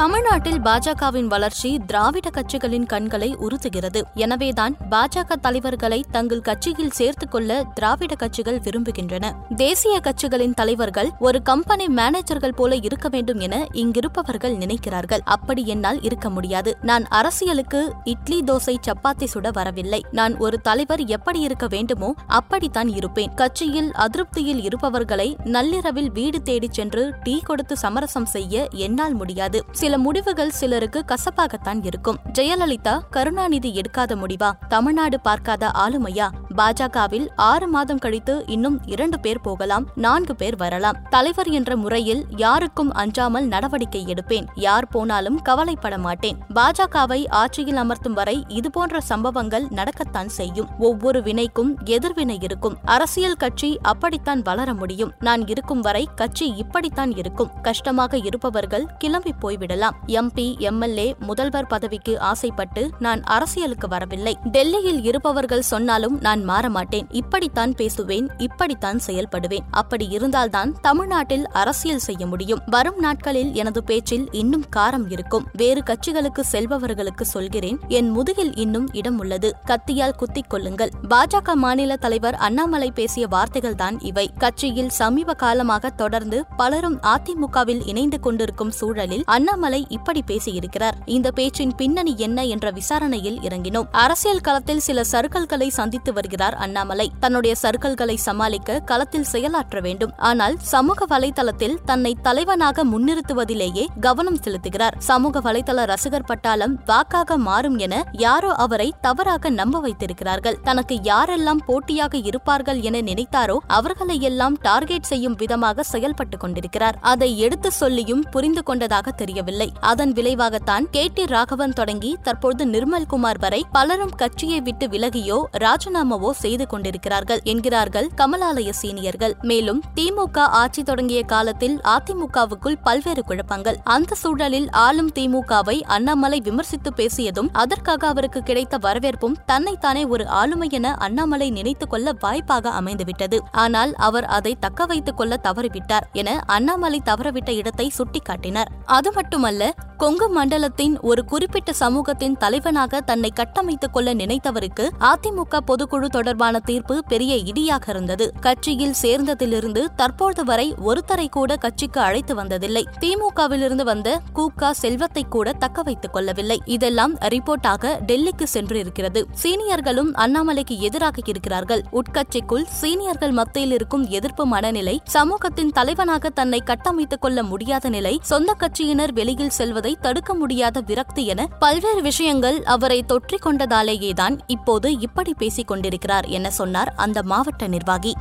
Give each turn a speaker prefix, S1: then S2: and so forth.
S1: தமிழ்நாட்டில் பாஜகவின் வளர்ச்சி திராவிட கட்சிகளின் கண்களை உறுத்துகிறது. எனவேதான் பாஜக தலைவர்களை தங்கள் கட்சியில் சேர்த்துக் கொள்ள திராவிட கட்சிகள் விரும்புகின்றன. தேசிய கட்சிகளின் தலைவர்கள் ஒரு கம்பெனி மேனேஜர்கள் போல இருக்க வேண்டும் என இங்கிருப்பவர்கள் நினைக்கிறார்கள். அப்படி என்னால் இருக்க முடியாது. நான் அரசியலுக்கு இட்லி தோசை சப்பாத்தி சுட வரவில்லை. நான் ஒரு தலைவர் எப்படி இருக்க வேண்டுமோ அப்படித்தான் இருப்பேன். கட்சியில் அதிருப்தியில் இருப்பவர்களை நள்ளிரவில் வீடு தேடிச் சென்று டீ கொடுத்து சமரசம் செய்ய என்னால் முடியாது. சில முடிவுகள் சிலருக்கு கசப்பாகத்தான் இருக்கும். ஜெயலலிதா கருணாநிதி எடுக்காத முடிவா? தமிழ்நாடு பார்க்காத ஆளுமையா? பாஜகவில் ஆறு மாதம் கழித்து இன்னும் இரண்டு பேர் போகலாம் நான்கு பேர் வரலாம். தலைவர் என்ற முறையில் யாருக்கும் அஞ்சாமல் நடவடிக்கை எடுப்பேன். யார் போனாலும் கவலைப்பட மாட்டேன். பாஜகவை ஆட்சியில் அமர்த்தும் வரை இதுபோன்ற சம்பவங்கள் நடக்கத்தான் செய்யும். ஒவ்வொரு வினைக்கும் எதிர்வினை இருக்கும். அரசியல் கட்சி அப்படித்தான் வளர முடியும். நான் இருக்கும் வரை கட்சி இப்படித்தான் இருக்கும். கஷ்டமாக இருப்பவர்கள் கிளம்பி போய்விடலாம். எம்பி எம்எல்ஏ முதல்வர் பதவிக்கு ஆசைப்பட்டு நான் அரசியலுக்கு வரவில்லை. டெல்லியில் இருப்பவர்கள் சொன்னாலும் நான் மாற மாட்டேன் இப்படித்தான் பேசுவேன் இப்படித்தான் செயல்படுவேன். அப்படி இருந்தால்தான் தமிழ்நாட்டில் அரசியல் செய்ய முடியும். வரும் நாட்களில் எனது பேச்சில் இன்னும் காரம் இருக்கும். வேறு கட்சிகளுக்கு செல்பவர்களுக்கு சொல்கிறேன் என் முதுகில் இன்னும் இடம் உள்ளது. கத்தியால் குத்திக் கொள்ளுங்கள். பாஜக மாநில தலைவர் அண்ணாமலை பேசிய வார்த்தைகள் தான் இவை. கட்சியில் சமீப காலமாக தொடர்ந்து பலரும் அதிமுகவில் இணைந்து கொண்டிருக்கும் சூழலில் அண்ணாமலை இப்படி பேசியிருக்கிறார். இந்த பேச்சின் பின்னணி என்ன என்ற விசாரணையில் இறங்கினோம். அரசியல் களத்தில் சில சர்க்கல்களை சந்தித்து வருகிறார் அண்ணாமலை. தன்னுடைய சர்க்கல்களை சமாளிக்க களத்தில் செயலாற்ற வேண்டும். ஆனால் சமூக வலைதளத்தில் தன்னை தலைவனாக முன்னிறுத்துவதிலேயே கவனம் செலுத்துகிறார். சமூக வலைதள ரசிகர் பட்டாளம் வாக்காக மாறும் என யாரோ அவரை தவறாக நம்ப வைத்திருக்கிறார்கள். தனக்கு யாரெல்லாம் போட்டியாக இருப்பார்கள் என நினைத்தாரோ அவர்களை எல்லாம் டார்கெட் செய்யும் விதமாக செயல்பட்டுக் கொண்டிருக்கிறார். அதை எடுத்து சொல்லியும் புரிந்து கொண்டதாக தெரியவில்லை. அதன் விளைவாகத்தான் கே. டி. ராகவன் தொடங்கி தற்போது நிர்மல்குமார் வரை பலரும் கட்சியை விட்டு விலகியோ ராஜினாமா என்னவோ செய்து கொண்டிருக்கிறார்கள் என்கிறார்கள் கமலாலய சீனியர்கள். மேலும் திமுக ஆட்சி தொடங்கிய காலத்தில் அதிமுகவுக்குள் பல்வேறு குழப்பங்கள். அந்த சூழலில் ஆளும் திமுகவை அண்ணாமலை விமர்சித்து பேசியதும் அதற்காக அவருக்கு கிடைத்த வரவேற்பும் தன்னைத்தானே ஒரு ஆளுமை என அண்ணாமலை நினைத்துக் கொள்ள வாய்ப்பாக அமைந்துவிட்டது. ஆனால் அவர் அதை தக்க வைத்துக் கொள்ள தவறிவிட்டார் என அண்ணாமலை தவறவிட்ட இடத்தை சுட்டிக்காட்டினார். அது மட்டுமல்ல கொங்கு மண்டலத்தின் ஒரு குறிப்பிட்ட சமூகத்தின் தலைவனாக தன்னை கட்டமைத்துக் கொள்ள நினைத்தவருக்கு அதிமுக பொதுக்குழு தொடர்பான தீர்ப்பு பெரிய இடியாக இருந்தது. கட்சியில் சேர்ந்ததிலிருந்து தற்போது வரை ஒருத்தரை கூட கட்சிக்கு அழைத்து வந்ததில்லை. திமுகவிலிருந்து வந்த கூகா செல்வத்தை கூட தக்க வைத்துக் கொள்ளவில்லை. இதெல்லாம் ரிப்போர்ட்டாக டெல்லிக்கு சென்றிருக்கிறது. சீனியர்களும் அண்ணாமலைக்கு எதிராக இருக்கிறார்கள். உட்கட்சிக்குள் சீனியர்கள் மத்தியில் இருக்கும் எதிர்ப்பு மனநிலை சமூகத்தின் தலைவனாக தன்னை கட்டமைத்துக் கொள்ள முடியாத நிலை சொந்த கட்சியினர் வெளியில் செல்வதை தடுக்க முடியாத விரக்தி என பல்வேறு விஷயங்கள் அவரை தொற்றிக் கொண்டதாலேயேதான் இப்போது இப்படி பேசிக் கொண்டிருக்கிறார் என சொன்னார் அந்த மாவட்ட நிர்வாகி.